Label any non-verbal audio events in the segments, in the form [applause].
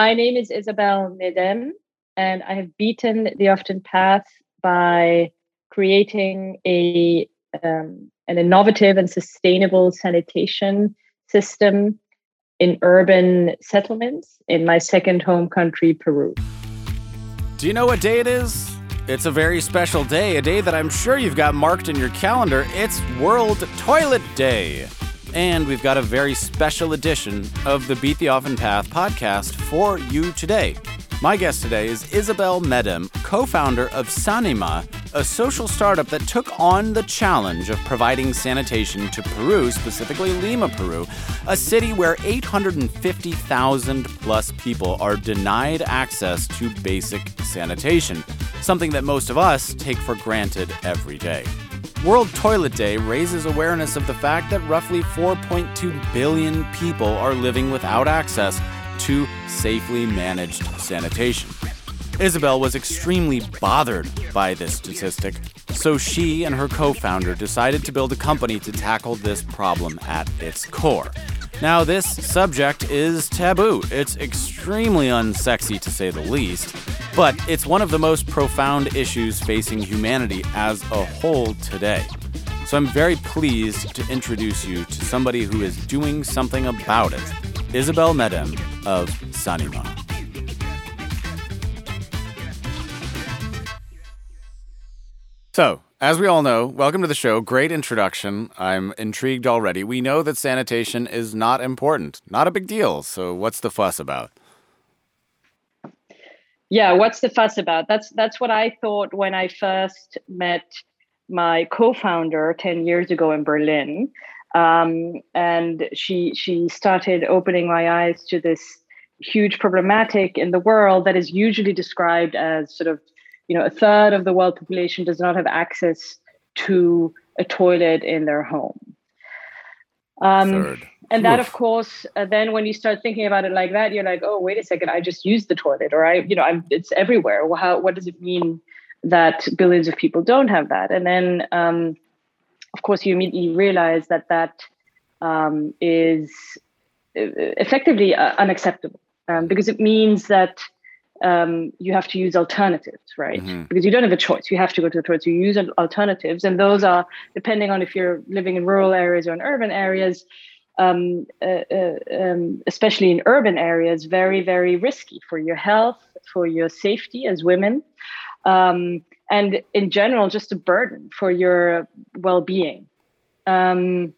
my name is Isabel Medem, and I have beaten the often path by creating a um, an innovative and sustainable sanitation system in urban settlements in my second home country, Peru. Do you know what day it is? It's a very special day, a day that I'm sure you've got marked in your calendar. It's World Toilet Day. And we've got a very special edition of the Beat the Often Path podcast for you today. My guest today is Isabel Medem, co founder of Sanima, a social startup that took on the challenge of providing sanitation to Peru, specifically Lima, Peru, a city where 850,000 plus people are denied access to basic sanitation, something that most of us take for granted every day. World Toilet Day raises awareness of the fact that roughly 4.2 billion people are living without access to safely managed sanitation. Isabel was extremely bothered by this statistic, so she and her co founder decided to build a company to tackle this problem at its core. Now, this subject is taboo. It's extremely unsexy to say the least, but it's one of the most profound issues facing humanity as a whole today. So I'm very pleased to introduce you to somebody who is doing something about it. Isabel Medem of Sanima. So, as we all know, welcome to the show. Great introduction. I'm intrigued already. We know that sanitation is not important, not a big deal. So, what's the fuss about? Yeah, what's the fuss about? That's that's what I thought when I first met my co-founder 10 years ago in Berlin um, and she she started opening my eyes to this huge problematic in the world that is usually described as sort of you know a third of the world population does not have access to a toilet in their home. Um, and that Oof. of course uh, then when you start thinking about it like that you're like oh wait a second i just used the toilet or i you know i'm it's everywhere. Well, how what does it mean that billions of people don't have that? And then um, of course, you immediately realize that that um, is uh, effectively uh, unacceptable um, because it means that um, you have to use alternatives, right? Mm-hmm. Because you don't have a choice. You have to go to the toilet. So you use alternatives. And those are, depending on if you're living in rural areas or in urban areas, um, uh, uh, um, especially in urban areas, very, very risky for your health, for your safety as women. Um, and in general just a burden for your well-being um,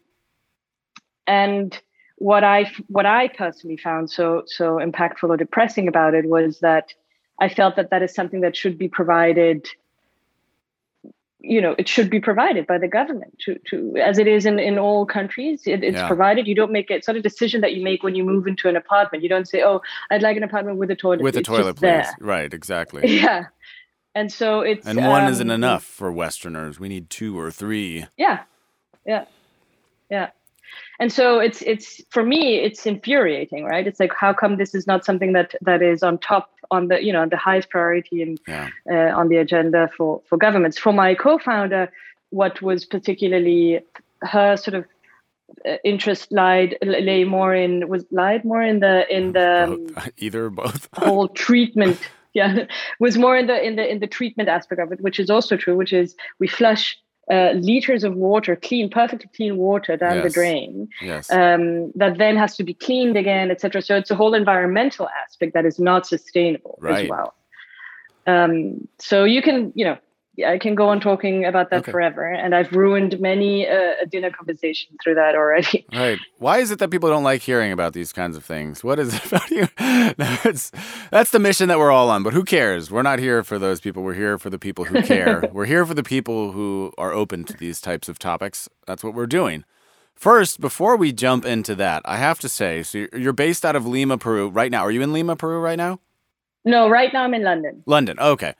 and what i what i personally found so so impactful or depressing about it was that i felt that that is something that should be provided you know it should be provided by the government to, to as it is in, in all countries it, it's yeah. provided. You don't make it it's not a decision that you make when you move into an apartment. You don't say oh i'd like an apartment with a toilet with it's a toilet please. there. right exactly. [laughs] Yeah. And so it's and one um, isn't enough for westerners. We need two or three. Yeah. Yeah. Yeah and so it's it's for me it's infuriating right? It's like how come this is not something that that is on top on the you know the highest priority and yeah. uh, on the agenda for for governments. For my co-founder what was particularly her sort of uh, interest lied lay more in was lied more in the in the um, [laughs] either or both. [laughs] whole treatment yeah [laughs] was more in the in the in the treatment aspect of it which is also true which is we flush uh, liters of water clean perfectly clean water down yes. the drain yes. um, that then has to be cleaned again etc so it's a whole environmental aspect that is not sustainable right. as well um, so you can you know I can go on talking about that okay. forever, and I've ruined many uh, a dinner conversation through that already. [laughs] Right? Why is it that people don't like hearing about these kinds of things? What is [laughs] it about you? [laughs] that's that's the mission that we're all on. But who cares? We're not here for those people. We're here for the people who care. we're here for the people who are open to these types of topics. That's what we're doing. First, before we jump into that, I have to say, so you're based out of Lima, Peru, right now. Are you in Lima, Peru, right now? No, right now I'm in London. London. Okay.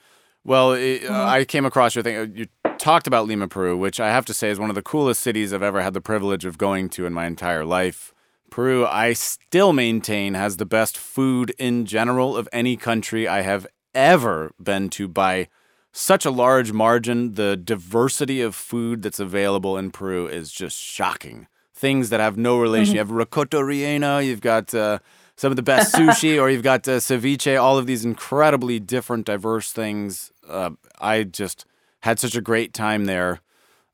Well, it, uh, I came across your thing. Uh, you talked about Lima, Peru, which I have to say is one of the coolest cities I've ever had the privilege of going to in my entire life. Peru, I still maintain, has the best food in general of any country I have ever been to by such a large margin. The diversity of food that's available in Peru is just shocking. Things that have no relation. Mm-hmm. You have rocoto relleno, you've got uh, some of the best sushi, [laughs] or you've got uh, ceviche, all of these incredibly different, diverse things. Uh, I just had such a great time there.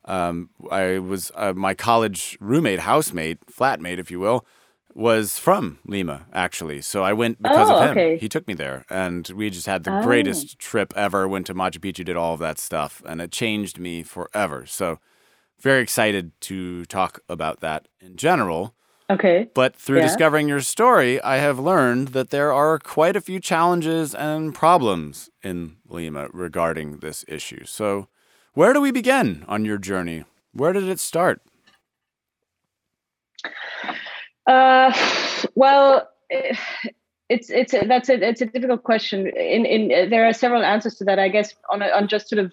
Um, I was uh, my college roommate, housemate, flatmate, if you will, was from Lima, actually. So I went because Oh, of him. okay. He took me there, and we just had the Oh. greatest trip ever. Went to Machu Picchu, did all of that stuff, and it changed me forever. So very excited to talk about that in general. Okay. But through Yeah. discovering your story, I have learned that there are quite a few challenges and problems in Lima regarding this issue. So, where do we begin on your journey? Where did it start? Uh, well, it's it's a, that's a it's a difficult question. In in there are several answers to that. I guess on a, on just sort of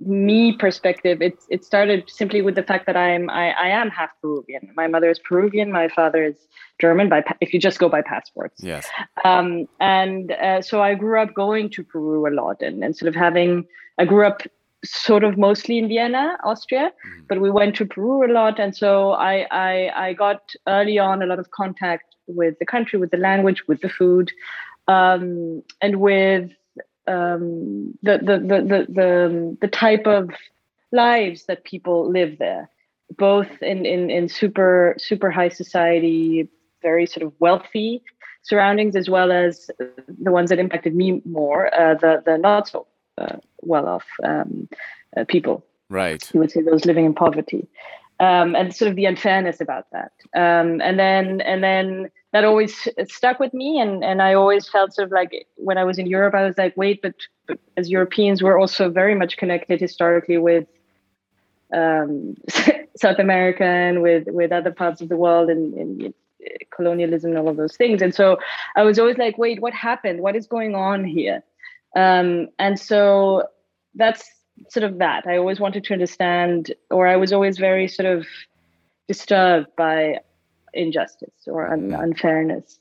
me perspective, it it started simply with the fact that I'm I, I am half Peruvian. My mother is Peruvian. My father is German. By if you just go by passports. Yes. um, and uh, so I grew up going to Peru a lot and, and sort of having I grew up sort of mostly in Vienna, Austria, but we went to Peru a lot, and so I, I I got early on a lot of contact with the country, with the language, with the food, um, and with um, the, the, the the the type of lives that people live there, both in in in super super high society, very sort of wealthy surroundings, as well as the ones that impacted me more, uh, the the not so uh, well off um, uh, people. Right. You would say those living in poverty, um, and sort of the unfairness about that. Um, and then and then that always stuck with me, and and I always felt sort of like when I was in Europe, I was like, wait, but, but as Europeans, we're also very much connected historically with um, [laughs] South America and with with other parts of the world and, and colonialism and all of those things. And so I was always like, wait, what happened? What is going on here? Um, and so that's sort of that. I always wanted to understand, or I was always very sort of disturbed by injustice or un- unfairness.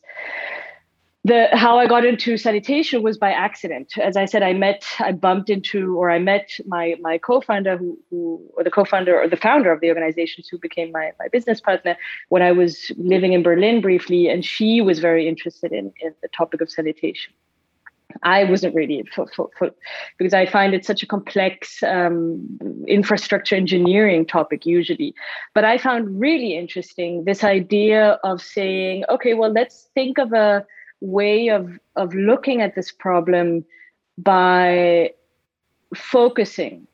The how I got into sanitation was by accident. As I said, I met, I bumped into, or I met my my co-founder, who, who or the co-founder or the founder of the organization, who became my my business partner when I was living in Berlin briefly, and she was very interested in in the topic of sanitation. I wasn't really for, for, for, because I find it such a complex um, infrastructure engineering topic usually. But I found really interesting this idea of saying, okay, well, let's think of a way of of looking at this problem by focusing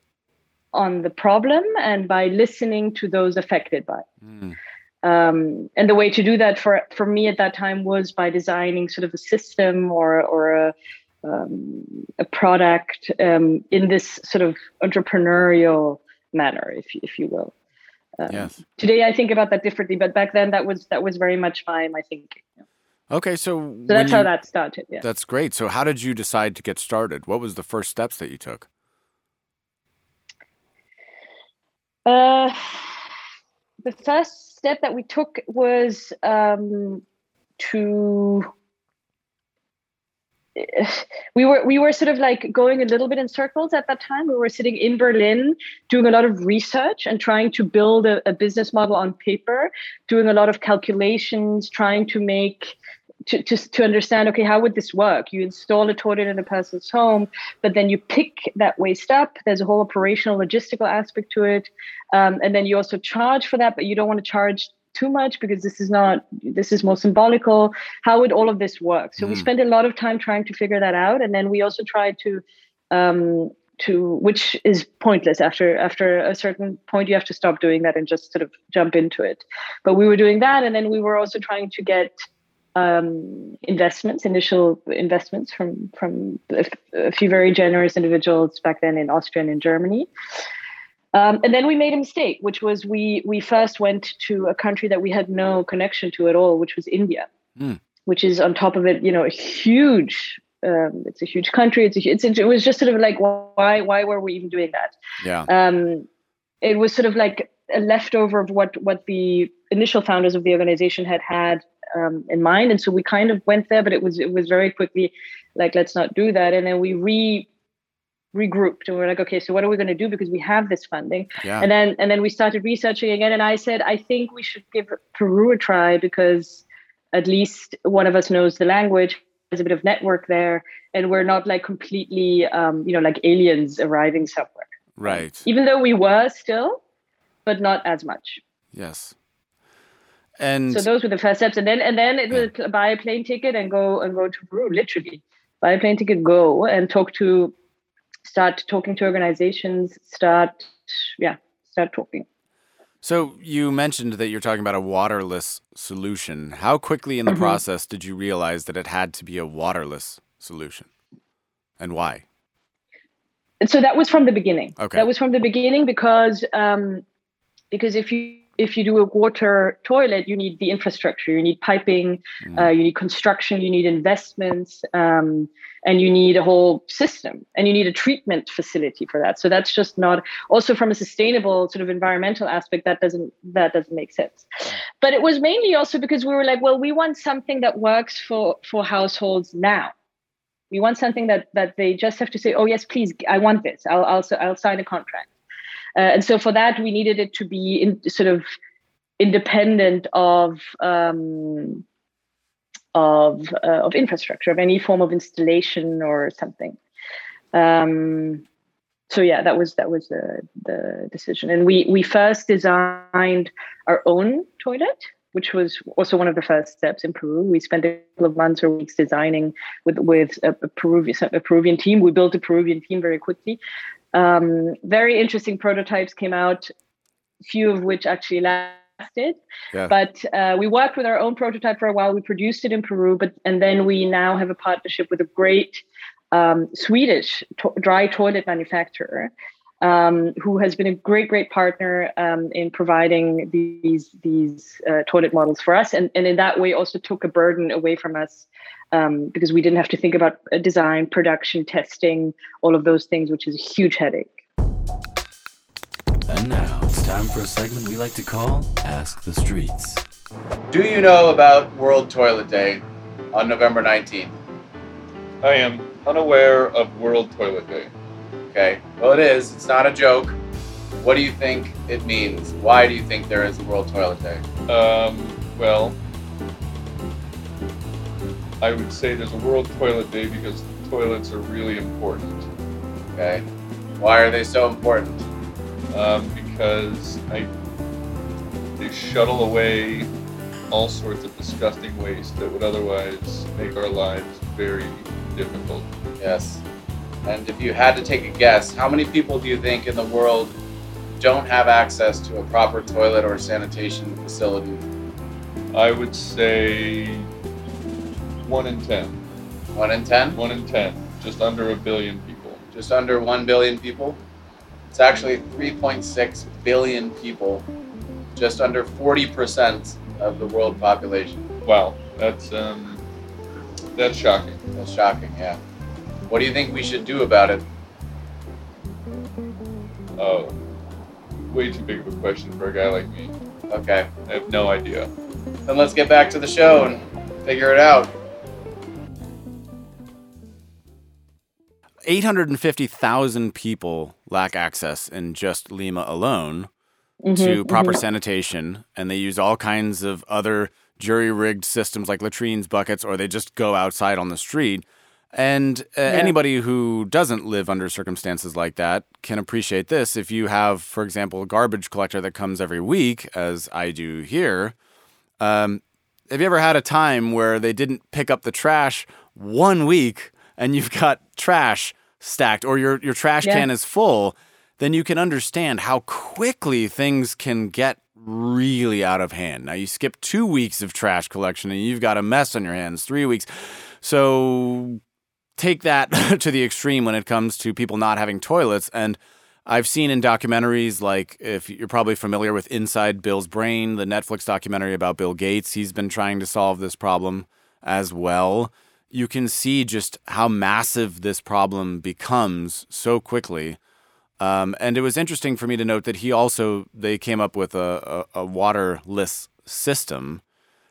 on the problem and by listening to those affected by it. Mm. Um, and the way to do that for for me at that time was by designing sort of a system or or a um, a product um, in this sort of entrepreneurial manner, if you, if you will. Um, Yes. Today, I think about that differently, but back then, that was that was very much my my thinking. Okay, so, So that's how that started. Yeah. That's great. So, how did you decide to get started? What was the first steps that you took? Uh, the first step that we took was um, to [sighs] we were we were sort of like going a little bit in circles at that time. We were sitting in Berlin doing a lot of research and trying to build a, a business model on paper, doing a lot of calculations, trying to make to, to, to understand okay how would this work? You install a toilet in a person's home but then you pick that waste up. There's a whole operational logistical aspect to it. Um, and then you also charge for that but you don't want to charge too much because this is not this is more symbolical. How would all of this work? So we Mm. spent a lot of time trying to figure that out. And then we also tried to um, to which is pointless. After after a certain point you have to stop doing that and just sort of jump into it. But we were doing that. And then we were also trying to get um, investments, initial investments from from a, a few very generous individuals back then in Austria and in Germany. Um, and then we made a mistake, which was we we first went to a country that we had no connection to at all, which was India, Hmm. which is on top of it, you know, a huge. Um, it's a huge country. It's, a, it's it was just sort of like why why were we even doing that? Yeah. um, it was sort of like a leftover of what what the initial founders of the organization had had um, in mind, and so we kind of went there, but it was it was very quickly like let's not do that, and then we re regrouped and we are like okay so what are we going to do because we have this funding Yeah. and then and then we started researching again and i said i think we should give peru a try because at least one of us knows the language, there's a bit of network there, and we're not like completely, um, you know, like aliens arriving somewhere. Right. Even though we were still, but not as much. Yes. And so those were the first steps, and then and then it was buy a plane ticket and go and go to Peru, literally buy a plane ticket, go and talk to, start talking to organizations, start, yeah, start talking. So you mentioned that you're talking about a waterless solution. How quickly in the mm-hmm. process did you realize that it had to be a waterless solution, and why? So that was from the beginning. Okay. That was from the beginning because um, because if you if you do a water toilet, you need the infrastructure, you need piping, mm. uh, you need construction, you need investments, um, and you need a whole system, and you need a treatment facility for that. So that's just not. Also, from a sustainable sort of environmental aspect, that doesn't that doesn't make sense. But it was mainly also because we were like, well, we want something that works for for households now. We want something that that they just have to say, oh yes, please, I want this. I'll also I'll sign a contract. Uh, and so for that, we needed it to be in, sort of independent of um, of uh, of infrastructure, of any form of installation or something. Um, so yeah, that was that was the the decision, and we we first designed our own toilet, which was also one of the first steps in Peru. We spent a couple of months or weeks designing with with a, a Peruvian a Peruvian team. We built a Peruvian team very quickly, um, very interesting prototypes came out, few of which actually lasted. Yeah. But uh, we worked with our own prototype for a while. We produced it in Peru, but and then we now have a partnership with a great um, Swedish to- dry toilet manufacturer. Um, who has been a great, great partner um, in providing these these uh, toilet models for us, and, and in that way also took a burden away from us um, because we didn't have to think about design, production, testing, all of those things, which is a huge headache. And now it's time for a segment we like to call Ask the Streets. Do you know about World Toilet Day on November 19th? I am unaware of World Toilet Day. Okay, well, it is. It's not a joke. What do you think it means? Why do you think there is a World Toilet Day? Um, well, I would say there's a World Toilet Day because toilets are really important. Okay. Why are they so important? Um, because I, they shuttle away all sorts of disgusting waste that would otherwise make our lives very difficult. Yes. And if you had to take a guess, how many people do you think in the world don't have access to a proper toilet or sanitation facility? I would say one in ten. One in ten? One in ten. Just under a billion people. Just under one billion people? It's actually 3.6 billion people, just under 40% of the world population. Wow, that's um, that's shocking. That's shocking, yeah. What do you think we should do about it? Oh, way too big of a question for a guy like me. Okay. I have no idea. Then let's get back to the show and figure it out. 850,000 people lack access in just Lima alone mm-hmm, to proper mm-hmm. sanitation, and they use all kinds of other jury rigged systems like latrines, buckets, or they just go outside on the street. And uh, yeah. anybody who doesn't live under circumstances like that can appreciate this. If you have, for example, a garbage collector that comes every week, as I do here, um, have you ever had a time where they didn't pick up the trash one week and you've got trash stacked or your, your trash yeah. can is full, then you can understand how quickly things can get really out of hand. Now, you skip two weeks of trash collection and you've got a mess on your hands, three weeks. So take that [laughs] to the extreme when it comes to people not having toilets. And I've seen in documentaries like if you're probably familiar with Inside Bill's Brain, the Netflix documentary about Bill Gates, he's been trying to solve this problem as well you can see just how massive this problem becomes so quickly. Um, and it was interesting for me to note that he also they came up with a, a, a waterless system.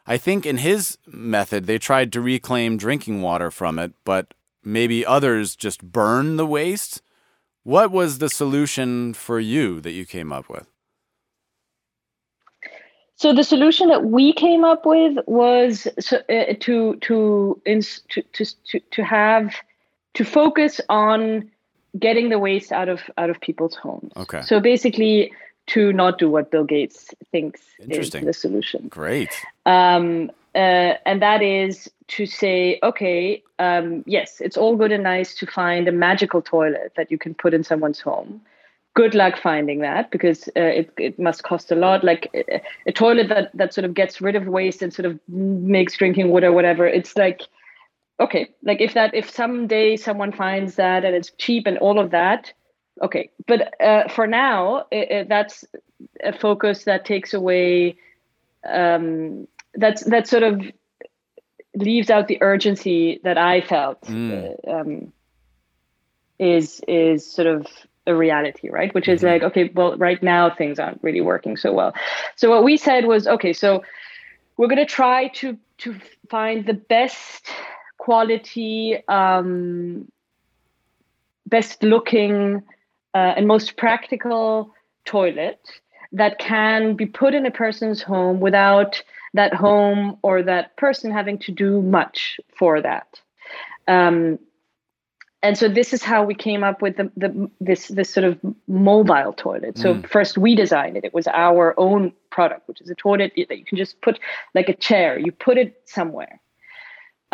I think in his method they tried to reclaim drinking water from it, but maybe others just burn the waste. What was the solution for you that you came up with? So the solution that we came up with was uh, to to, to to to have to focus on getting the waste out of out of people's homes. Okay. So basically, to not do what Bill Gates thinks is Interesting. the solution. Great. Um, uh, and that is to say, okay, um, yes, it's all good and nice to find a magical toilet that you can put in someone's home. Good luck finding that because uh, it, it must cost a lot. Like a, a toilet that, that sort of gets rid of waste and sort of makes drinking water, whatever. It's like, okay, like if that, if someday someone finds that and it's cheap and all of that, okay. But uh, for now, it, it, that's a focus that takes away um, that's that sort of leaves out the urgency that I felt Mm. uh, um, is is sort of a reality, right? Which is like, okay, well, right now things aren't really working so well. So what we said was, okay, so we're going to try to to find the best quality, um, best looking, uh, and most practical toilet that can be put in a person's home without that home or that person having to do much for that. Um, and so this is how we came up with the, the this this sort of mobile toilet. So Mm. first we designed it. It was our own product, which is a toilet that you can just put like a chair. You put it somewhere.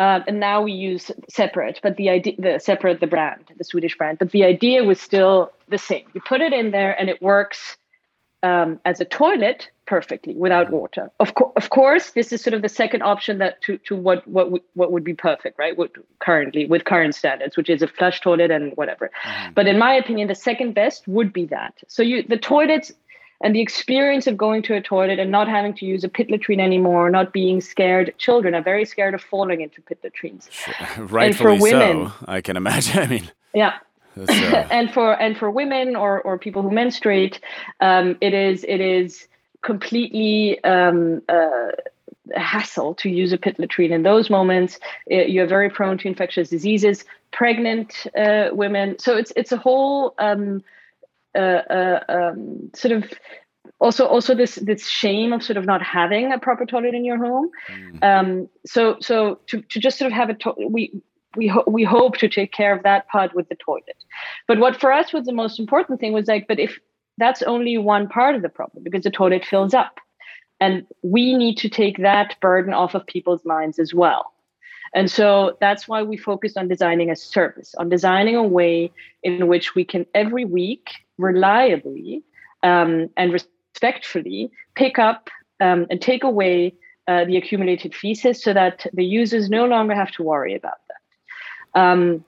Um, and now we use Separett, but the idea, the Separett, the brand, the Swedish brand, but the idea was still the same. You put it in there, and it works um, as a toilet perfectly without water. Of, co- of course, this is sort of the second option that to, to what what w- what would be perfect, right? What currently with current standards, which is a flush toilet and whatever. But in my opinion, the second best would be that. So you the toilets and the experience of going to a toilet and not having to use a pit latrine anymore, not being scared. Children are very scared of falling into pit latrines. [laughs] Rightfully women- so. I can imagine. [laughs] I mean, Yeah. uh, [laughs] and for and for women or or people who menstruate, um, it is it is completely um, uh, a hassle to use a pit latrine in those moments. Uh, you're very prone to infectious diseases. Pregnant uh, women, so it's it's a whole um, uh, uh, um, sort of also also this this shame of sort of not having a proper toilet in your home. Um, so so to, to just sort of have a to- we we ho- we hope to take care of that part with the toilet. But what for us was the most important thing was like, but if that's only one part of the problem because the toilet fills up, and we need to take that burden off of people's minds as well. And so that's why we focused on designing a service, on designing a way in which we can every week reliably um, and respectfully pick up um, and take away uh, the accumulated feces so that the users no longer have to worry about that. Um,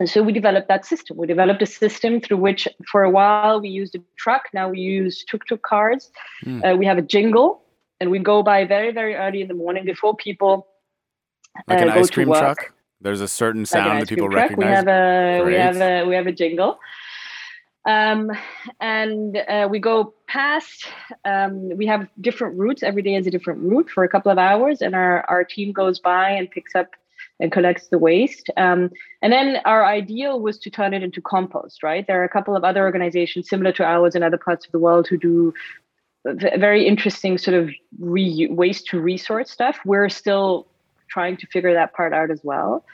and so we developed that system. We developed a system through which, for a while, we used a truck. Now we use tuk-tuk cars. Hmm. Uh, we have a jingle, and we go by very, very early in the morning before people like uh, an go ice cream truck. There's a certain sound ice that people truck. We recognize. have a we have a we have a jingle, um, and uh, we go past. Um, we have different routes. Every day is a different route for a couple of hours, and our our team goes by and picks up and collects the waste. Um, and then our ideal was to turn it into compost. Right? There are a couple of other organizations similar to ours in other parts of the world who do very interesting sort of re- waste to resource stuff. We're still trying to figure that part out as well.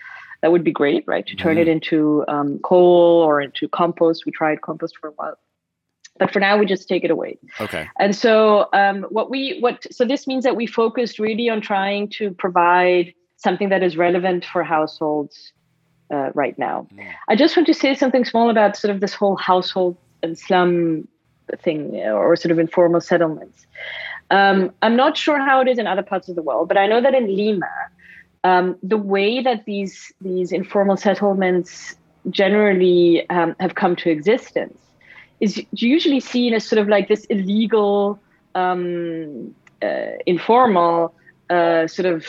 That would be great, right? To turn it into um, coal or into compost. We tried compost for a while, but for now we just take it away. Okay. And so um, what we what so this means that we focused really on trying to provide something that is relevant for households uh, right now. I just want to say something small about sort of this whole household and slum thing or sort of informal settlements. Um, I'm not sure how it is in other parts of the world, but I know that in Lima, um, the way that these these informal settlements generally um, have come to existence is usually seen as sort of like this illegal, um, uh, informal uh, sort of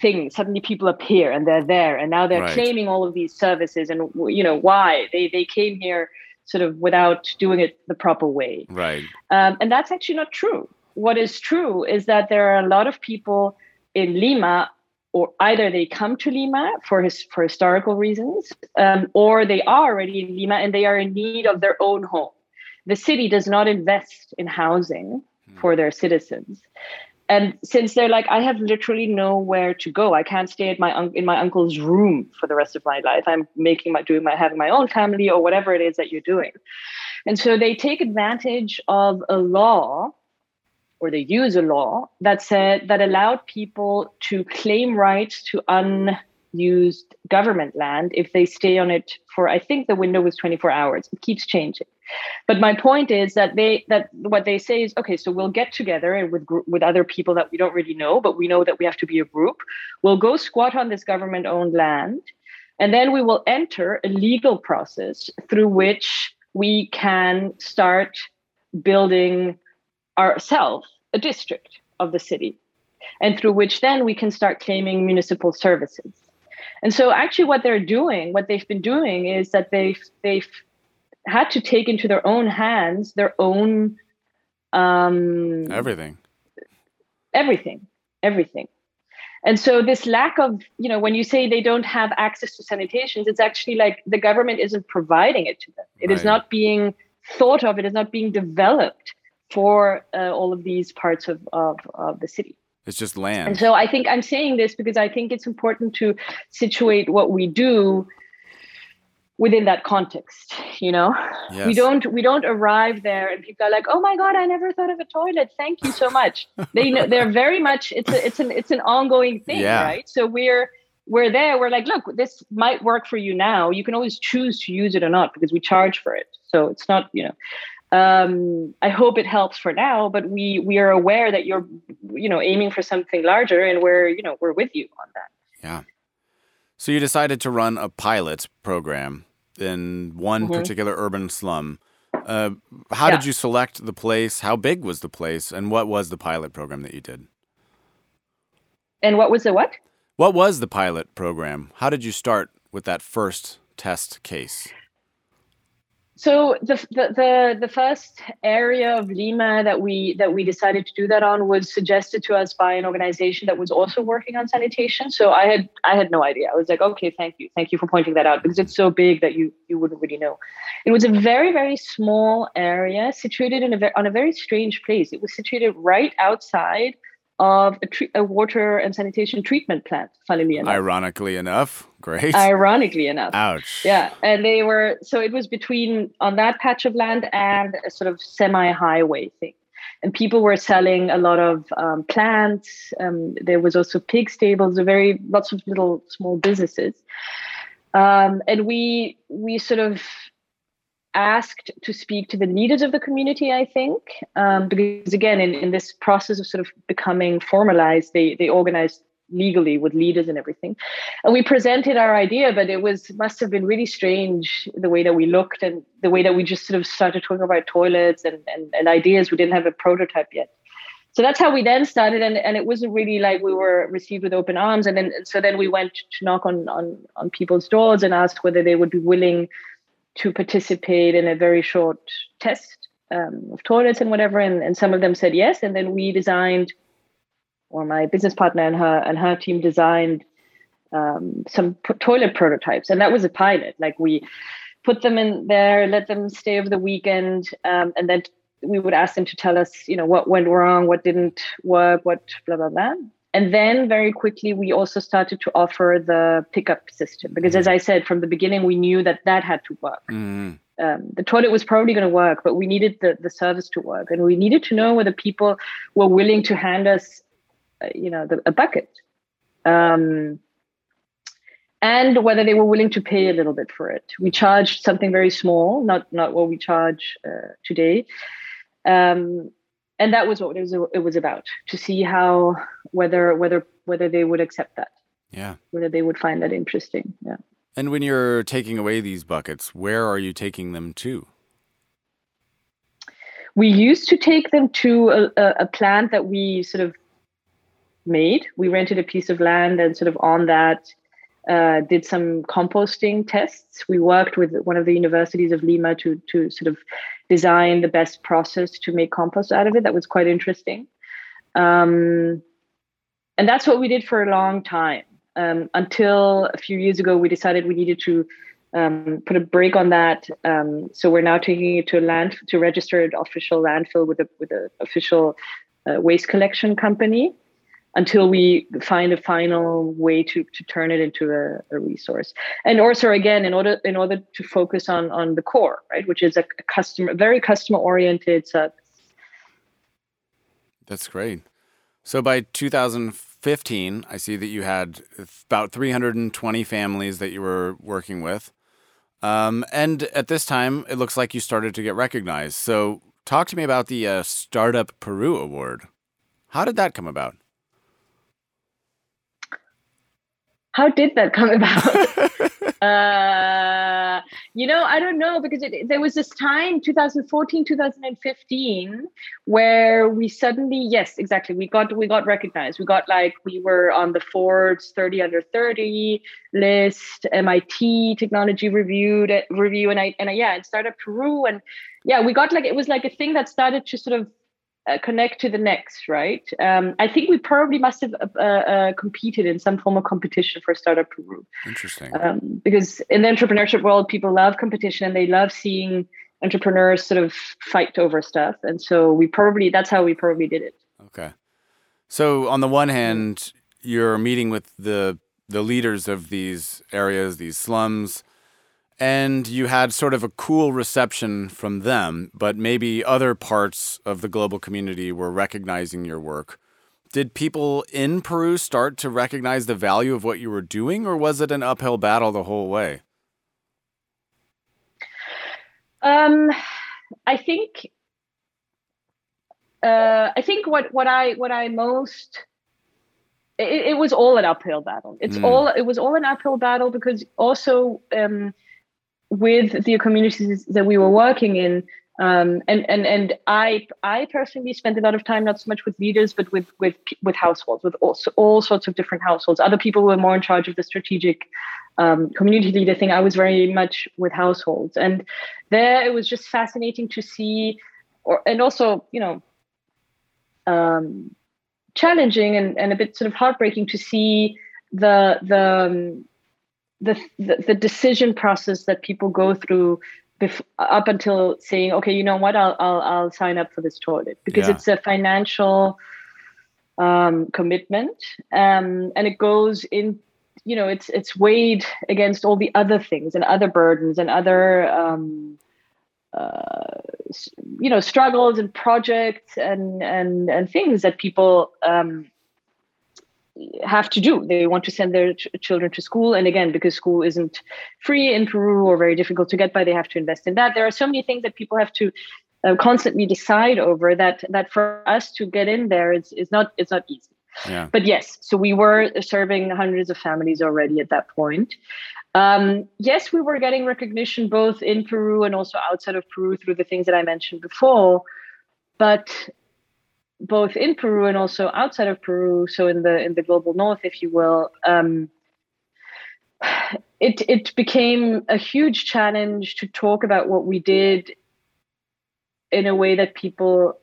thing. Suddenly, people appear and they're there, and now they're Right. claiming all of these services. And you know why they they came here sort of without doing it the proper way. Right. Um, and that's actually not true. What is true is that there are a lot of people in Lima, or either they come to Lima for his for historical reasons, um, or they are already in Lima and they are in need of their own home. The city does not invest in housing for their citizens. And since they're like, I have literally nowhere to go. I can't stay at my un- in my uncle's room for the rest of my life. I'm making my doing my having my own family or whatever it is that you're doing. And so they take advantage of a law or they use a law that said that allowed people to claim rights to unused government land if they stay on it for I think the window was 24 hours. It keeps changing. But my point is that they that what they say is okay. So we'll get together and with with other people that we don't really know, but we know that we have to be a group. We'll go squat on this government-owned land, and then we will enter a legal process through which we can start building ourselves a district of the city, and through which then we can start claiming municipal services. And so, actually, what they're doing, what they've been doing, is that they've they've had to take into their own hands their own um, everything, everything, everything. And so this lack of, you know, when you say they don't have access to sanitations, it's actually like the government isn't providing it to them. It right. is not being thought of. It is not being developed for uh, all of these parts of, of, of the city. It's just land. And so I think I'm saying this because I think it's important to situate what we do within that context you know? Yes. we don't we don't arrive there and people are like oh my god i never thought of a toilet. Thank you so much. They know they're very much it's a, it's an it's an ongoing thing yeah. right? So we're we're there. We're like look this might work for you now. You can always choose to use it or not because we charge for it. So it's not you know um, I hope it helps for now, but we we are aware that you're, you know, aiming for something larger, and we're you know we're with you on that. Yeah. So you decided to run a pilot program in one mm-hmm. particular urban slum. Uh, how yeah. did you select the place? How big was the place? And what was the pilot program that you did? And what was the what? What was the pilot program? How did you start with that first test case? So the, the, the the first area of Lima that we that we decided to do that on was suggested to us by an organization that was also working on sanitation. So I had I had no idea. I was like, okay, thank you, thank you for pointing that out because it's so big that you you wouldn't really know. It was a very very small area situated in a on a very strange place. It was situated right outside of a, tre- a, water and sanitation treatment plant, funnily enough. Ironically enough, great. Ironically enough. Ouch. Yeah. And they were, so it was between on that patch of land and a sort of semi highway thing. And people were selling a lot of um, plants. Um, there was also pig stables, a very lots of little small businesses. Um, and we we sort of asked to speak to the leaders of the community, I think, um, because again, in, in this process of sort of becoming formalized, they they organized legally with leaders and everything, and we presented our idea, but it was must have been really strange the way that we looked and the way that we just sort of started talking about toilets and and, and ideas. We didn't have a prototype yet. So that's how we then started, and, and it wasn't really like we were received with open arms. And then so then we went to knock on on on people's doors and asked whether they would be willing to participate in a very short test um, of toilets and whatever, and, and some of them said yes. And then we designed, or my business partner and her and her team designed um, some p- toilet prototypes, and that was a pilot. Like we put them in there, let them stay over the weekend, um, and then we would ask them to tell us, you know, what went wrong, what didn't work, what blah blah blah. And then very quickly, we also started to offer the pickup system because, as mm-hmm. I said from the beginning, we knew that that had to work. Mm. Um, the toilet was probably going to work, but we needed the, the service to work, and we needed to know whether people were willing to hand us, uh, you know, the, a bucket, um, and whether they were willing to pay a little bit for it. We charged something very small, not not what we charge uh, today. Um, and that was what it was it was about to see how whether whether whether they would accept that. Yeah. Whether they would find that interesting yeah. And when you're taking away these buckets where are you taking them to? We used to take them to a, a plant that we sort of made. We rented a piece of land and sort of on that uh, did some composting tests. We worked with one of the universities of Lima to to sort of design the best process to make compost out of it. That was quite interesting, um, and that's what we did for a long time um, until a few years ago. We decided we needed to um, put a break on that. Um, so we're now taking it to a land to register an official landfill with a with an official a waste collection company until we find a final way to to turn it into a, a, resource. And also again in order in order to focus on on the core right which is a, customer very customer oriented service that's great. So by 2015 i see that you had about 320 families that you were working with. Um, and at this time it looks like you started to get recognized. So talk to me about the uh, startup peru award. How did that come about how did that come [laughs] about? uh, you know, I don't know because it, there was this time, 2014, 2015, where we suddenly, yes, exactly, we got we got recognized. We got like we were on the Forbes 30 under 30 list, MIT Technology Reviewed review, and I and I, yeah, and Startup Peru, and yeah, we got like it was like a thing that started to sort of uh, connect to the next, right? Um, I think we probably must have uh, uh, competed in some form of competition for Startup Peru. Interesting. Um, because in the entrepreneurship world, people love competition and they love seeing entrepreneurs sort of fight over stuff. And so we probably, that's how we probably did it. Okay. So on the one hand, you're meeting with the the leaders of these areas, these slums, and you had sort of a cool reception from them, but maybe other parts of the global community were recognizing your work. Did people in Peru start to recognize the value of what you were doing, or was it an uphill battle the whole way? Um, I think uh, I think what what I what I most it, it was all an uphill battle. It's mm. all it was all an uphill battle because also um, with the communities that we were working in um, and and and I I personally spent a lot of time not so much with leaders but with with with households with all, all sorts of different households. Other people were more in charge of the strategic um, community leader thing. I was very much with households, and there it was just fascinating to see, or and also you know, um, challenging and and a bit sort of heartbreaking to see the the um, the, the, the decision process that people go through bef- up until saying, okay, you know what, I'll I'll, I'll sign up for this toilet because yeah. it's a financial um, commitment, um, and it goes in. You know, it's it's weighed against all the other things and other burdens and other um, uh, you know struggles and projects and and and things that people um, have to do. They want to send their ch- children to school. And again, because school isn't free in Peru or very difficult to get by, they have to invest in that. There are so many things that people have to uh, constantly decide over that that for us to get in there is, is not it's not easy. Yeah. But yes, so we were serving hundreds of families already at that point. Um, yes, we were getting recognition both in Peru and also outside of Peru through the things that I mentioned before. But both in Peru and also outside of Peru, so in the in the global north, if you will, um, it it became a huge challenge to talk about what we did in a way that people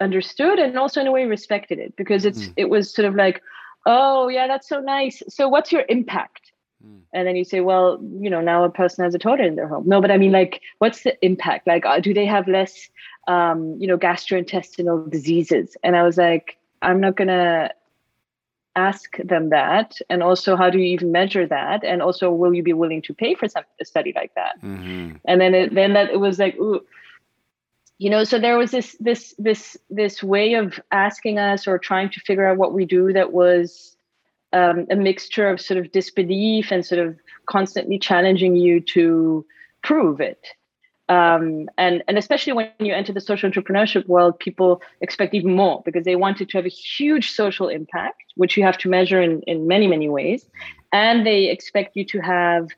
understood and also in a way respected it because it's mm. it was sort of like oh yeah that's so nice so what's your impact mm. and then you say well you know now a person has a toilet in their home no but i mean like what's the impact like uh, do they have less um, you know, gastrointestinal diseases. And I was like, I'm not going to ask them that. And also, how do you even measure that? And also, will you be willing to pay for some, a study like that? Mm-hmm. And then, it, then that it was like, ooh, you know, so there was this, this, this, this way of asking us or trying to figure out what we do that was um, a mixture of sort of disbelief and sort of constantly challenging you to prove it. Um, and and especially when you enter the social entrepreneurship world, people expect even more because they want it to have a huge social impact, which you have to measure in in many many ways, and they expect you to have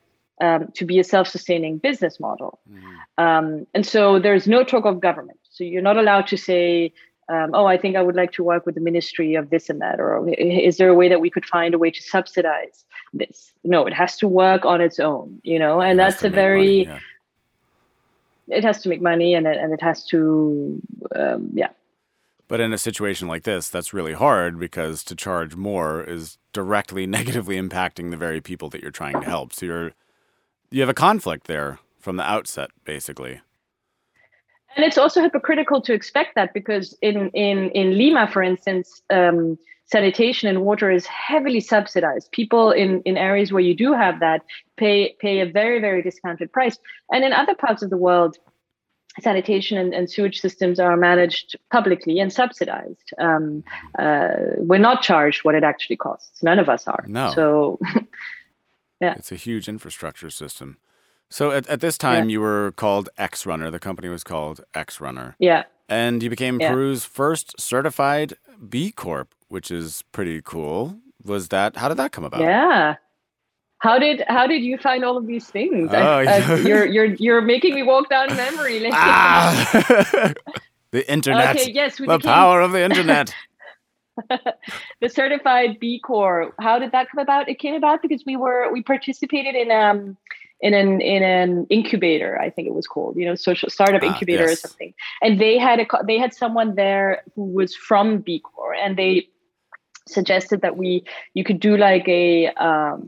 um, to be a self-sustaining business model. Mm-hmm. Um, and so there's no talk of government. So you're not allowed to say, um, "Oh, I think I would like to work with the ministry of this and that," or "Is there a way that we could find a way to subsidize this?" No, it has to work on its own. You know, and that's a very money, yeah it has to make money and it, and it has to um, yeah but in a situation like this that's really hard because to charge more is directly [laughs] negatively impacting the very people that you're trying to help so you're you have a conflict there from the outset basically and it's also hypocritical to expect that because in in in Lima, for instance, um, sanitation and water is heavily subsidized. People in in areas where you do have that pay pay a very very discounted price, and in other parts of the world. Sanitation and, and sewage systems are managed publicly and subsidized. Um, uh, we're not charged what it actually costs. None of us are. No. So, [laughs] yeah. It's a huge infrastructure system. So at, at this time, you were called X Runner. The company was called X Runner. Yeah. And you became Yeah. Peru's first certified B Corp, which is pretty cool. Was that, how did that come about? Yeah. How did how did you find all of these things? Oh, I- yeah. you're you're you're making me walk down memory lane. Ah! [laughs] the internet. Okay, yes, we the became power of the internet. [laughs] the certified B Corp. How did that come about? It came about because we were we participated in um in an in an incubator, I think it was called, you know, social startup Ah, incubator yes. or something. And they had a they had someone there who was from B Corp, and they suggested that we you could do like a um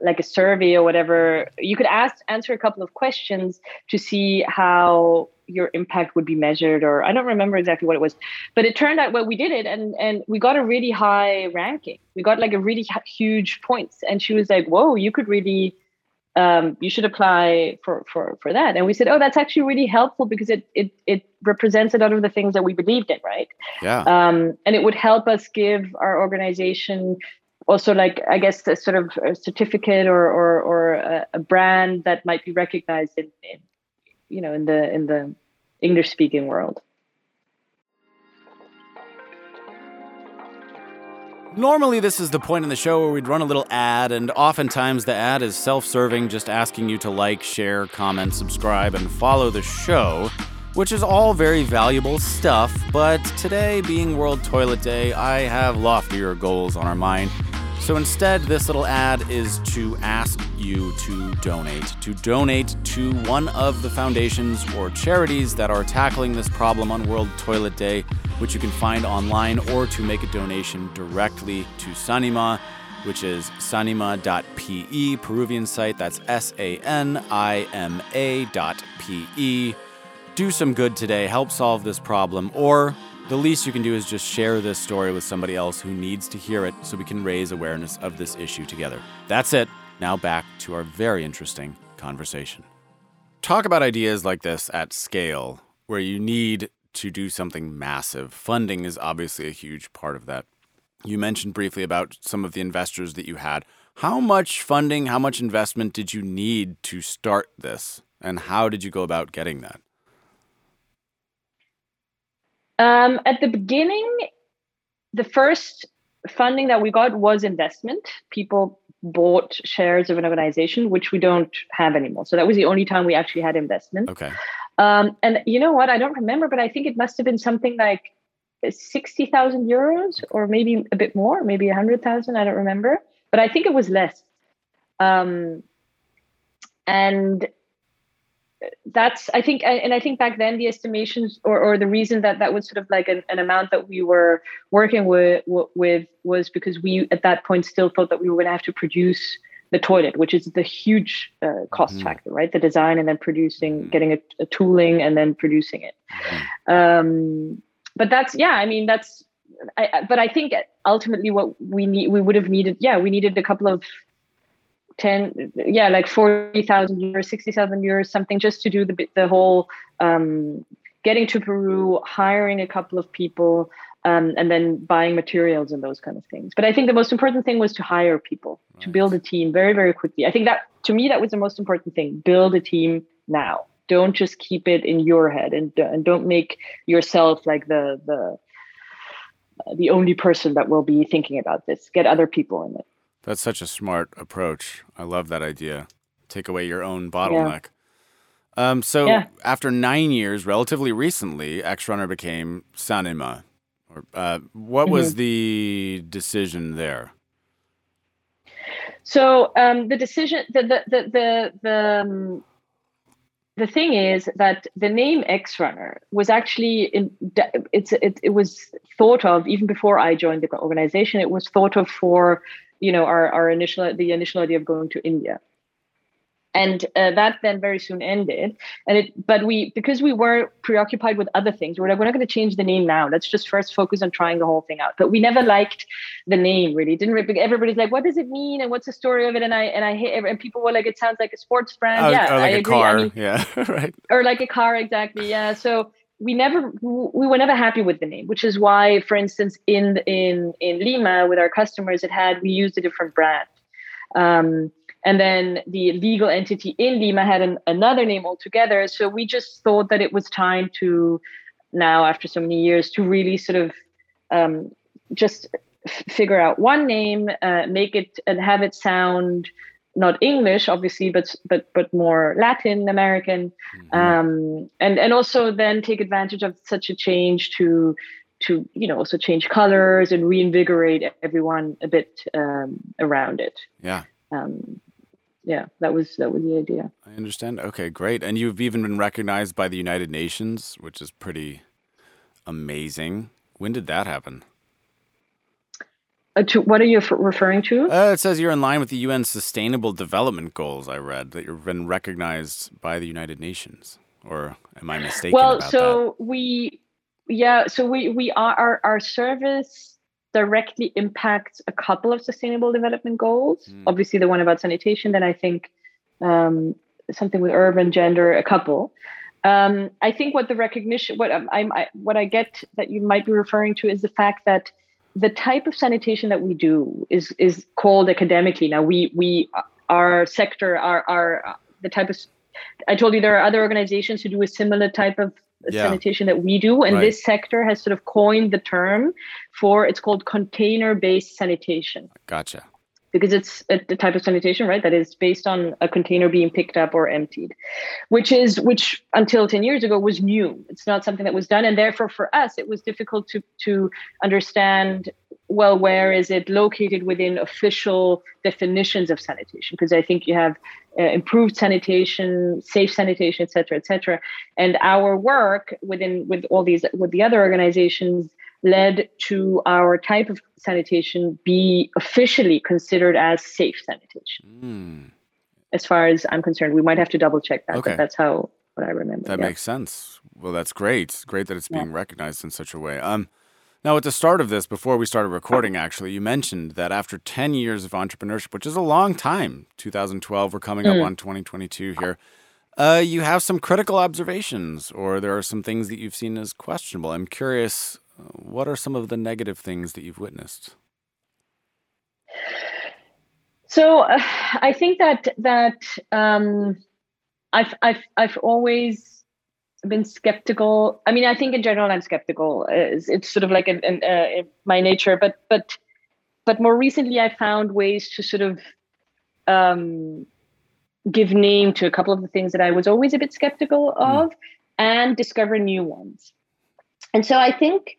like a survey or whatever you could ask answer a couple of questions to see how your impact would be measured or i don't remember exactly what it was but it turned out well we did it and and we got a really high ranking we got like a really huge points and she was like whoa you could really um, you should apply for, for for that. And we said oh that's actually really helpful because it it it represents a lot of the things that we believed in right? Yeah. um, and it would help us give our organization also like i guess a sort of a certificate or or, or a, a brand that might be recognized in, in you know in the in the english speaking world Normally, this is the point in the show where we'd run a little ad, and oftentimes the ad is self serving, just asking you to like, share, comment, subscribe, and follow the show, which is all very valuable stuff. But today, being World Toilet Day, I have loftier goals on our mind. So instead, this little ad is to ask you to donate. To donate to one of the foundations or charities that are tackling this problem on World Toilet Day, which you can find online, or to make a donation directly to Sanima, which is sanima.pe, Peruvian site. That's S A N I M A dot P E do some good today, help solve this problem, or the least you can do is just share this story with somebody else who needs to hear it so we can raise awareness of this issue together. That's it. Now back to our very interesting conversation. Talk about ideas like this at scale, where you need to do something massive. Funding is obviously a huge part of that. You mentioned briefly about some of the investors that you had. How much funding, how much investment did you need to start this? And how did you go about getting that? Um, at the beginning the first funding that we got was investment people bought shares of an organization which we don't have anymore so that was the only time we actually had investment Okay. Um, and you know what? I don't remember, but I think it must have been something like sixty thousand euros, or maybe a bit more, maybe a hundred thousand. I don't remember, but I think it was less. Um, and that's I think, and I think back then the estimations or or the reason that that was sort of like an, an amount that we were working with with was because we at that point still thought that we were going to have to produce the toilet, which is the huge uh, cost Mhm. factor, right? The design and then producing, Mhm. getting a, a tooling and then producing it. Um, but that's yeah, I mean that's. I, I- but I think ultimately what we need, we would have needed, yeah, we needed a couple of ten, yeah, like forty thousand euros, sixty thousand euros, something just to do the the whole um, getting to Peru, hiring a couple of people, um, and then buying materials and those kind of things. But I think the most important thing was to hire people, to build a team very, very quickly. I think that to me that was the most important thing. Build a team now. Don't just keep it in your head, and, and don't make yourself like the the the only person that will be thinking about this. Get other people in it. That's such a smart approach. I love that idea. Take away your own bottleneck. Um, so Yeah. after nine years, relatively recently, X Runner became Sanima. Or, uh, what was Mm-hmm. the decision there? So um, the decision, the the the the the, um, the thing is that the name X Runner was actually in, it's it, it was thought of even before I joined the organization. It was thought of for you know our our initial the initial idea of going to India. and uh, that then very soon ended and it but we because we were preoccupied with other things we're like we're not going to change the name now let's just first focus on trying the whole thing out but we never liked the name really didn't everybody's like what does it mean and what's the story of it and i and i hate and people were like it sounds like a sports brand Oh, yeah or like I a agree. car. I mean, yeah, [laughs] right. or like a car exactly yeah so we never we were never happy with the name which is why for instance in in in lima with our customers it had we used a different brand. Um, and then the legal entity in lima had an, another name altogether. So we just thought that it was time to now after so many years to really sort of um, just f- figure out one name uh, make it and have it sound not English, obviously, but but but more Latin American, um, and and also then take advantage of such a change to to you know also change colors and reinvigorate everyone a bit um, around it. Yeah, Um, yeah, that was that was the idea. I understand. Okay, great. And you've even been recognized by the United Nations, which is pretty amazing. When did that happen? Uh, to what are you f- referring to? Uh, it says you're in line with the UN Sustainable Development Goals. I read that you've been recognized by the United Nations, or am I mistaken well so we yeah so we we are our, our service directly impacts a couple of sustainable development goals Hmm. obviously the one about sanitation then i think um, something with urban gender a couple um, i think what the recognition what um, I'm, I, what i get that you might be referring to is the fact that the type of sanitation that we do is is called academically now we we our sector our our the type of I told you there are other organizations who do a similar type of Yeah. sanitation that we do, and Right. this sector has sort of coined the term for it's called container-based sanitation? Gotcha. Because it's a, the type of sanitation, right, that is based on a container being picked up or emptied, which is which until ten years ago was new. It's not something that was done, and therefore for us it was difficult to to understand. Well, where is it located within official definitions of sanitation? Because I think you have uh, improved sanitation, safe sanitation, et cetera, et cetera. And our work within with all these with the other organizations led to our type of sanitation be officially considered as safe sanitation. Mm, As far as I'm concerned, we might have to double check that, Okay. but that's how what I remember. that yeah. makes sense. Well, that's great. Great that it's Yeah. being recognized in such a way. Um, now at the start of this, before we started recording, actually, you mentioned that after 10 years of entrepreneurship, which is a long time, 2012, we're coming up Mm. on 2022 here. Uh, you have some critical observations, or there are some things that you've seen as questionable. I'm curious, what are some of the negative things that you've witnessed? So uh, I think that that um, I've I've I've always been skeptical. I mean, I think in general I'm skeptical. It's, it's sort of like in, in, uh, in my nature, but but but more recently I found ways to sort of um, give name to a couple of the things that I was always a bit skeptical of, and discover new ones. And so I think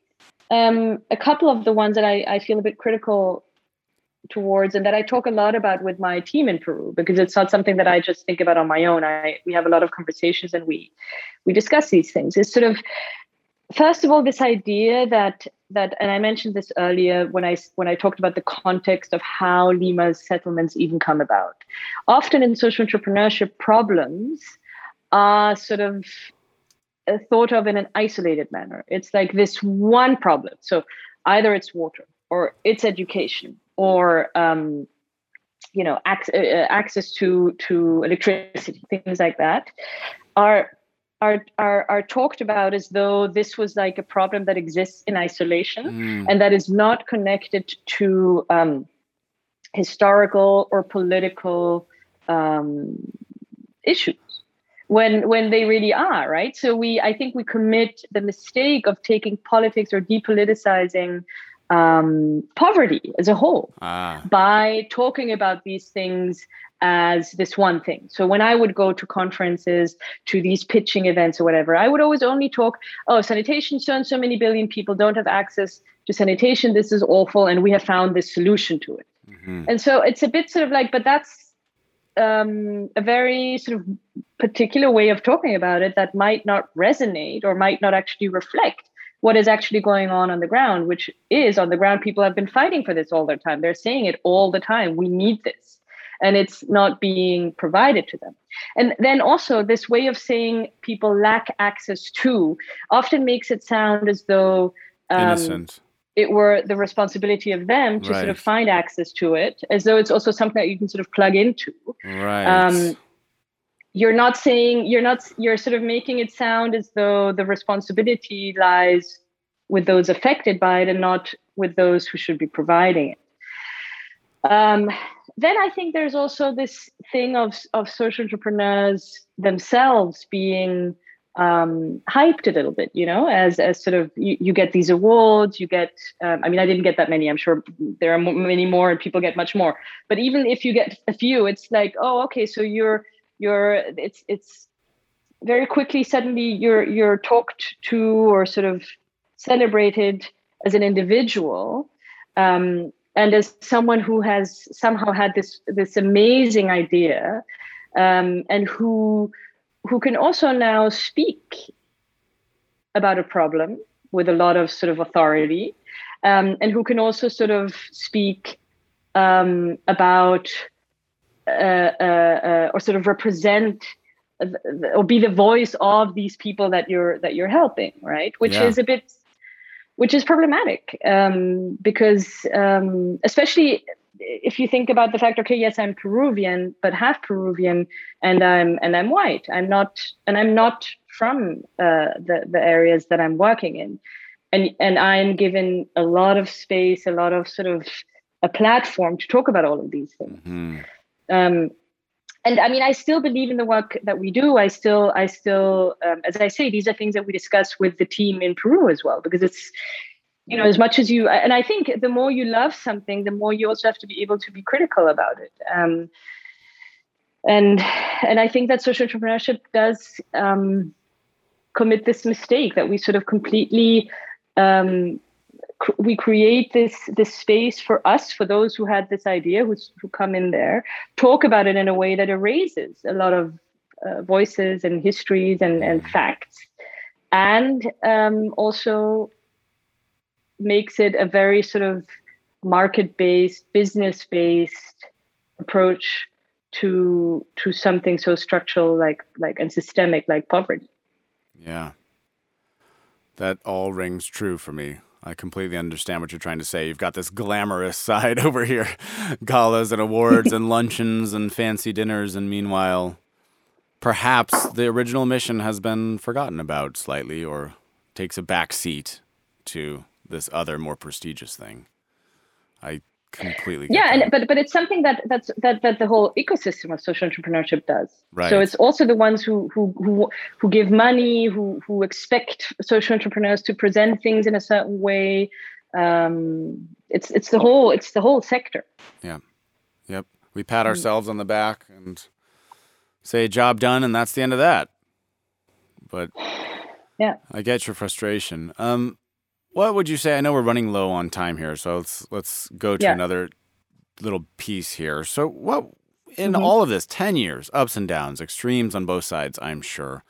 um, a couple of the ones that I, I feel a bit critical towards and that I talk a lot about with my team in Peru because it's not something that I just think about on my own. I we have a lot of conversations and we we discuss these things. Is sort of first of all this idea that that and I mentioned this earlier when I when I talked about the context of how Lima's settlements even come about. Often in social entrepreneurship problems are sort of thought of in an isolated manner. It's like this one problem. So either it's water or it's education or um, you know ac- uh, access to to electricity, things like that, are are are are talked about as though this was like a problem that exists in isolation Mm, and that is not connected to um, historical or political um, issues when when they really are right so we i think we commit the mistake of taking politics or depoliticizing um, poverty as a whole ah, by talking about these things as this one thing. So when I would go to conferences, to these pitching events or whatever, I would always only talk, oh, sanitation, so and so many billion people don't have access to sanitation. This is awful. And we have found this solution to it. mhm. And so it's a bit sort of like, but that's um, a very sort of particular way of talking about it that might not resonate or might not actually reflect what is actually going on on the ground, which is on the ground. People have been fighting for this all the time. They're saying it all the time. We need this. and it's not being provided to them. And then also, this way of saying people lack access to often makes it sound as though um, Innocent. It were the responsibility of them to sort of find access to it, as though it's also something that you can sort of plug into. Right. um, you're not saying you're not you're sort of making it sound as though the responsibility lies with those affected by it and not with those who should be providing it. Um, then i think there's also this thing of of social entrepreneurs themselves being um, hyped a little bit, you know, as as sort of you, you get these awards, you get. Um, I mean, I didn't get that many. I'm sure there are many more, and people get much more. But even if you get a few, it's like, oh, okay, so you're you're it's it's very quickly suddenly you're you're talked to or sort of celebrated as an individual. Um, and as someone who has somehow had this this amazing idea um, and who who can also now speak about a problem with a lot of sort of authority um, and who can also sort of speak um, about uh, uh, uh, or sort of represent or be the voice of these people that you're that you're helping right which Yeah. is a bit which is problematic um, because um, especially if you think about the fact okay yes i'm peruvian but half peruvian and i'm and i'm white i'm not and i'm not from uh, the the areas that i'm working in and and i'm given a lot of space a lot of sort of a platform to talk about all of these things Mhm. um, and I mean, I still believe in the work that we do. I still, I still, um, as I say, these are things that we discuss with the team in Peru as well, because it's, you know, as much as you, and I think the more you love something, the more you also have to be able to be critical about it. Um, and and I think that social entrepreneurship does um, commit this mistake that we sort of completely um, cr- we create this this space for us for those who had this idea who, who come in there talk about it in a way that erases a lot of uh, voices and histories and, and facts and um, also makes it a very sort of market based business based approach to to something so structural like like and systemic like poverty Yeah. That all rings true for me. I completely understand what you're trying to say. You've got this glamorous [laughs] side over here galas and awards and [laughs] luncheons and fancy dinners. And meanwhile, perhaps the original mission has been forgotten about slightly or takes a back seat to this other more prestigious thing. I completely yeah that. and but but it's something that that's that that the whole ecosystem of social entrepreneurship does Right. so it's also the ones who who who who give money who who expect social entrepreneurs to present things in a certain way um it's it's the whole it's the whole sector yeah Yep. We pat Mm. ourselves on the back and say job done and that's the end of that. But [sighs] Yeah. I get your frustration. Um what would you say? I know we're running low on time here, so let's let's go to Yeah. another little piece here. So what in Mhm. all of this 10 years, ups and downs, extremes on both sides, I'm sure.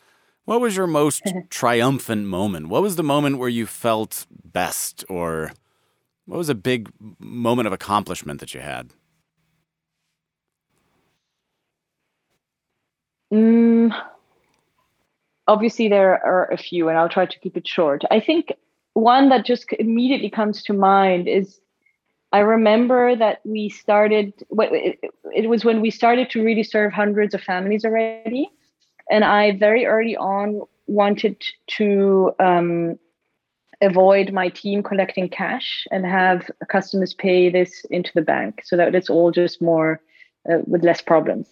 What was your most [laughs] triumphant moment? What was the moment where you felt best or what was a big moment of accomplishment that you had? Mm, obviously, there are a few, and I'll try to keep it short. I think one that just immediately comes to mind is I remember that we started, it was when we started to really serve hundreds of families already. And I very early on wanted to um, avoid my team collecting cash and have customers pay this into the bank so that it's all just more uh, with less problems.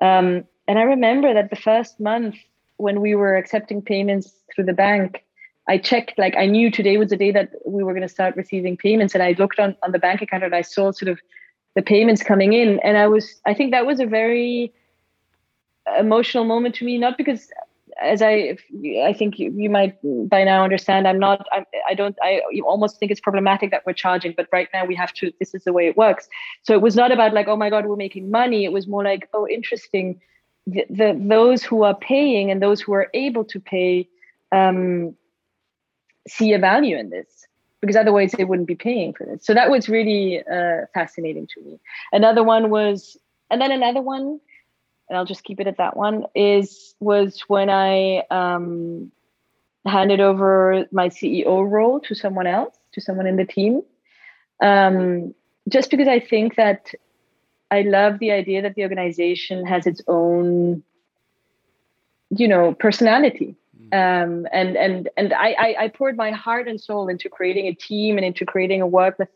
Um, and I remember that the first month when we were accepting payments through the bank, I checked, like I knew today was the day that we were going to start receiving payments. And I looked on, on the bank account and I saw sort of the payments coming in. And I was, I think that was a very emotional moment to me, not because as I, I think you, you might by now understand, I'm not, I'm, I don't, I almost think it's problematic that we're charging, but right now we have to, this is the way it works. So it was not about like, oh my God, we're making money. It was more like, oh, interesting. The, the those who are paying and those who are able to pay um, see a value in this because otherwise they wouldn't be paying for this. So that was really uh, fascinating to me. Another one was and then another one, and I'll just keep it at that one, is was when I um, handed over my CEO role to someone else, to someone in the team. Um, just because I think that I love the idea that the organization has its own, you know, personality. Um, and and and I, I, I poured my heart and soul into creating a team and into creating a work with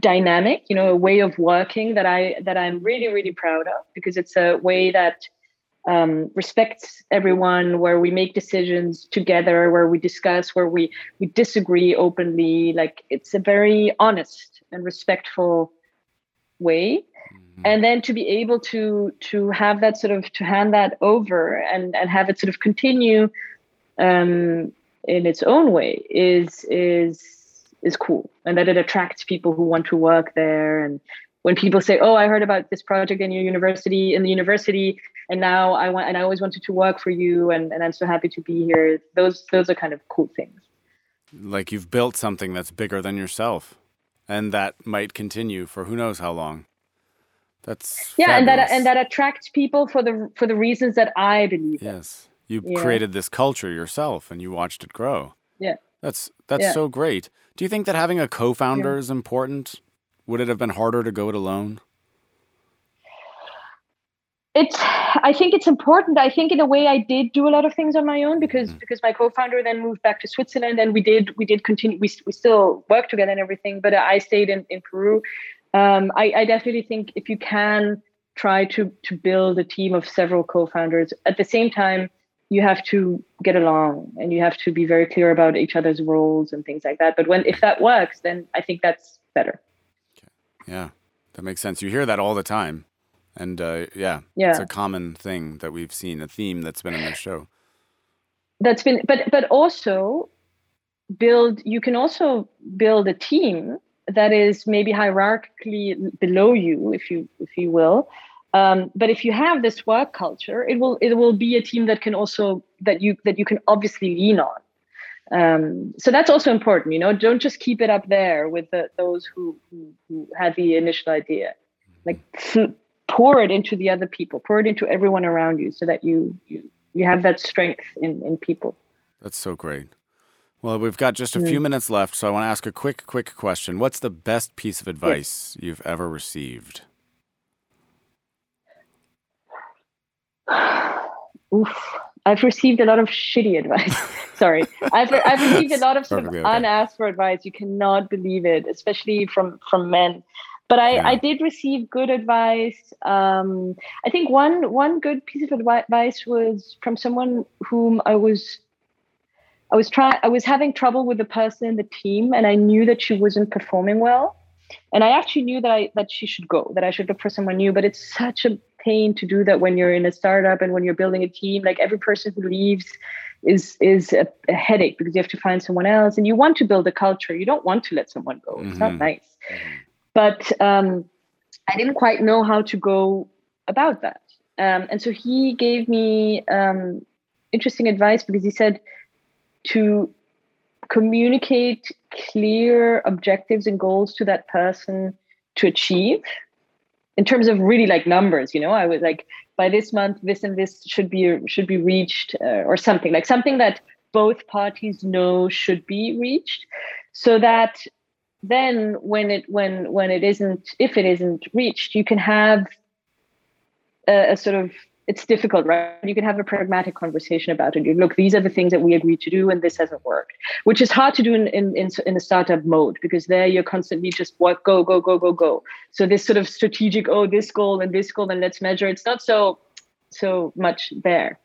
dynamic, you know, a way of working that I that I'm really really proud of because it's a way that um, respects everyone, where we make decisions together, where we discuss, where we we disagree openly. Like it's a very honest and respectful way and then to be able to to have that sort of to hand that over and and have it sort of continue um, in its own way is is is cool and that it attracts people who want to work there and when people say oh i heard about this project in your university in the university and now i want and i always wanted to work for you and, and i'm so happy to be here those those are kind of cool things like you've built something that's bigger than yourself and that might continue for who knows how long that's yeah, fabulous. and that and that attracts people for the for the reasons that I believe. Yes, you Yeah. created this culture yourself, and you watched it grow. Yeah. That's that's Yeah. so great. Do you think that having a co-founder is important? Would it have been harder to go it alone? It's I think it's important. I think in a way I did do a lot of things on my own because because my co-founder then moved back to Switzerland and we did we did continue we we still work together and everything, but I stayed in in Peru. Um, I, I definitely think if you can try to to build a team of several co-founders at the same time you have to get along and you have to be very clear about each other's roles and things like that but when if that works then i think that's better Yeah, that makes sense. You hear that all the time, and uh, yeah, Yeah. it's a common thing that we've seen, a theme that's been in this show. that's been but but also build you can also build a team that is maybe hierarchically below you if you if you will um, but if you have this work culture it will it will be a team that can also that you that you can obviously lean on um, so that's also important you know don't just keep it up there with the, those who, who who had the initial idea like pour it into the other people pour it into everyone around you so that you you you have that strength in in people That's so great. Well, we've got just a few minutes left, so I want to ask a quick, quick question. What's the best piece of advice you've ever received? Oof. I've received a lot of shitty advice. [laughs] Sorry. I've, I've received a lot of sort of okay. unasked for advice. You cannot believe it, especially from from men. But I, Yeah. I did receive good advice. Um, I think one one good piece of advice was from someone whom I was I was trying I was having trouble with the person in the team and I knew that she wasn't performing well. And I actually knew that I that she should go, that I should look for someone new. But it's such a pain to do that when you're in a startup and when you're building a team. Like every person who leaves is is a, a headache because you have to find someone else and you want to build a culture. You don't want to let someone go. It's not Mhm. nice. But um, I didn't quite know how to go about that. Um, and so he gave me um, interesting advice because he said to communicate clear objectives and goals to that person to achieve. In terms of really like numbers you know i was like by this month this and this should be should be reached uh, or something like something that both parties know should be reached so that then when it when when it isn't if it isn't reached you can have a, a sort of it's difficult right? You can have a pragmatic conversation about it. Look these are the things that we agreed to do and this hasn't worked which is hard to do in in, in, in a startup mode because there you're constantly just what go go go go go. So this sort of strategic oh this goal and this goal and let's measure it's not so so much there.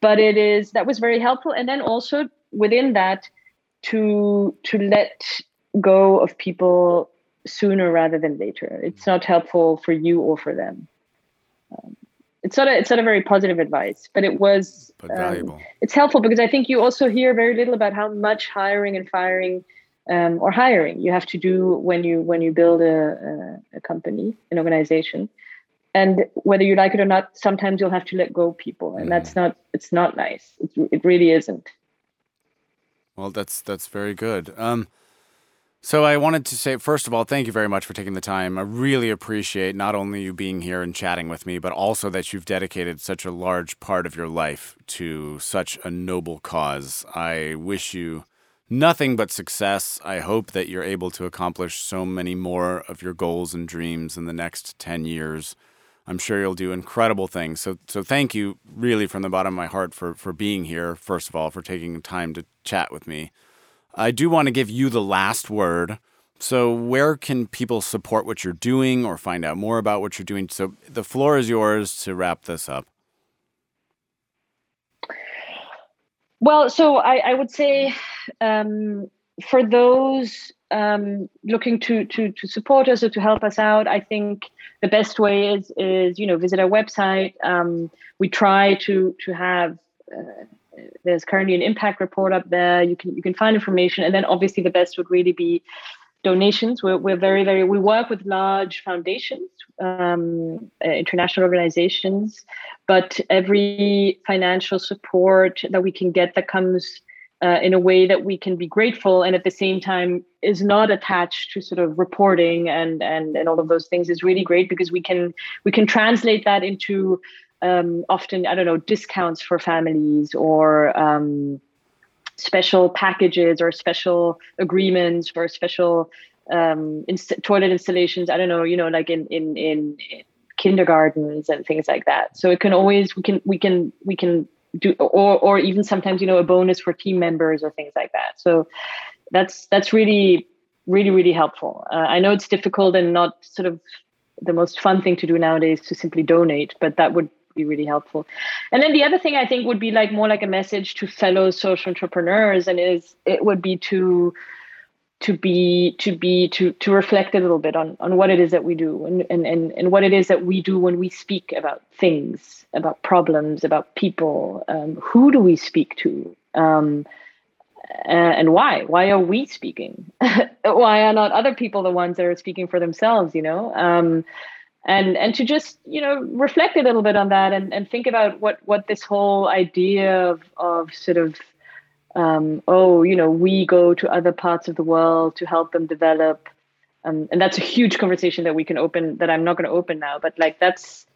But it is that was very helpful. And then also within that to to let go of people sooner rather than later. It's not helpful for you or for them. Um, it's not a it's not a very positive advice but it was But um, valuable. it's helpful because I think you also hear very little about how much hiring and firing um, or hiring you have to do when you when you build a, a, a company, an organization, and whether you like it or not, sometimes you'll have to let go people, and that's not it's not nice. It, it really isn't. Well, that's that's very good. Um, So I wanted to say, first of all, thank you very much for taking the time. I really appreciate not only you being here and chatting with me, but also that you've dedicated such a large part of your life to such a noble cause. I wish you nothing but success. I hope that you're able to accomplish so many more of your goals and dreams in the next 10 years. I'm sure you'll do incredible things. So, so thank you really from the bottom of my heart for, for being here, first of all, for taking the time to chat with me. I do want to give you the last word. So, where can people support what you're doing or find out more about what you're doing? So, the floor is yours to wrap this up. Well, so I, I would say um, for those um, looking to, to to support us or to help us out, I think the best way is is you know visit our website. Um, we try to to have uh, there's currently an impact report up there. You can you can find information, and then obviously the best would really be donations. We're we're very very we work with large foundations, um, uh, international organizations, but every financial support that we can get that comes. Uh, in a way that we can be grateful and at the same time is not attached to sort of reporting and and and all of those things is really great because we can we can translate that into um, often I don't know discounts for families or um, special packages or special agreements for special um, inst- toilet installations. I don't know, you know, like in, in in kindergartens and things like that. So it can always we can we can we can do or or even sometimes you know a bonus for team members or things like that. So that's that's really really really helpful. Uh, I know it's difficult and not sort of the most fun thing to do nowadays to simply donate, but that would be really helpful. And then the other thing I think would be like more like a message to fellow social entrepreneurs, and is it would be to to be to be to to reflect a little bit on on what it is that we do and and and, and what it is that we do when we speak about things about problems about people. Um, who do we speak to? Um, and why? Why are we speaking? [laughs] Why are not other people the ones that are speaking for themselves you know? Um, and and to just you know reflect a little bit on that and, and think about what what this whole idea of of sort of um, oh you know we go to other parts of the world to help them develop. Um, and that's a huge conversation that we can open that i'm not going to open now but like that's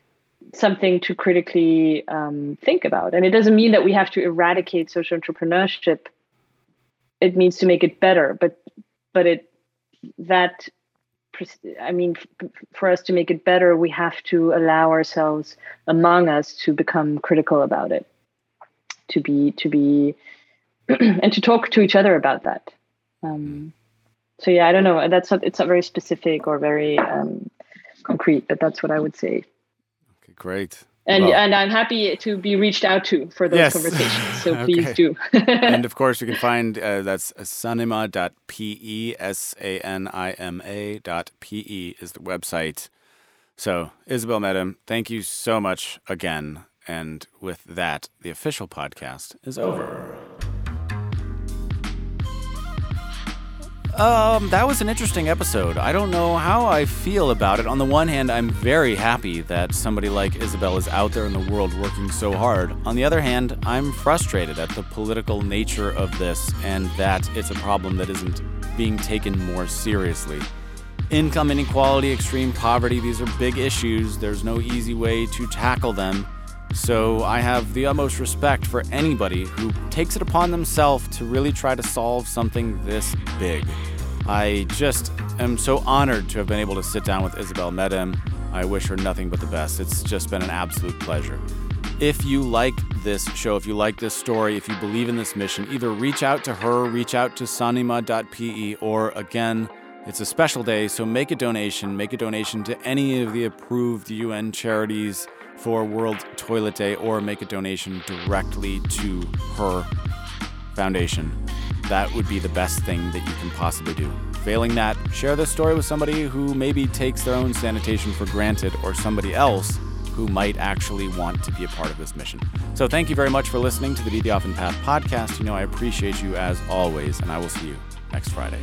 something to critically um, think about. And it doesn't mean that we have to eradicate social entrepreneurship. It means to make it better but but it that I mean, for us to make it better, we have to allow ourselves among us to become critical about it, to be, to be, [clears throat] and to talk to each other about that. Um, so yeah, I don't know. That's not, it's not very specific or very um, concrete, but that's what I would say. Okay, great and well, and I'm happy to be reached out to for those yes. conversations. So [laughs] okay. please do. [laughs] and of course, you can find uh, that's sanima.pe, s a n i m a dot pe is the website. So Isabel Medem, thank you so much again. And with that, the official podcast is over. Um, that was an interesting episode. I don't know how I feel about it. On the one hand, I'm very happy that somebody like Isabel is out there in the world working so hard. On the other hand, I'm frustrated at the political nature of this and that it's a problem that isn't being taken more seriously. Income inequality, extreme poverty, these are big issues. There's no easy way to tackle them. So I have the utmost respect for anybody who takes it upon themselves to really try to solve something this big. I just am so honored to have been able to sit down with Isabel Medem. I wish her nothing but the best. It's just been an absolute pleasure. If you like this show, if you like this story, if you believe in this mission, either reach out to her, reach out to sanima.pe, or again, it's a special day, so make a donation. Make a donation to any of the approved UN charities for World Toilet Day or make a donation directly to her foundation. That would be the best thing that you can possibly do. Failing that, share this story with somebody who maybe takes their own sanitation for granted or somebody else who might actually want to be a part of this mission. So, thank you very much for listening to the Be the Often Path podcast. You know, I appreciate you as always, and I will see you next Friday.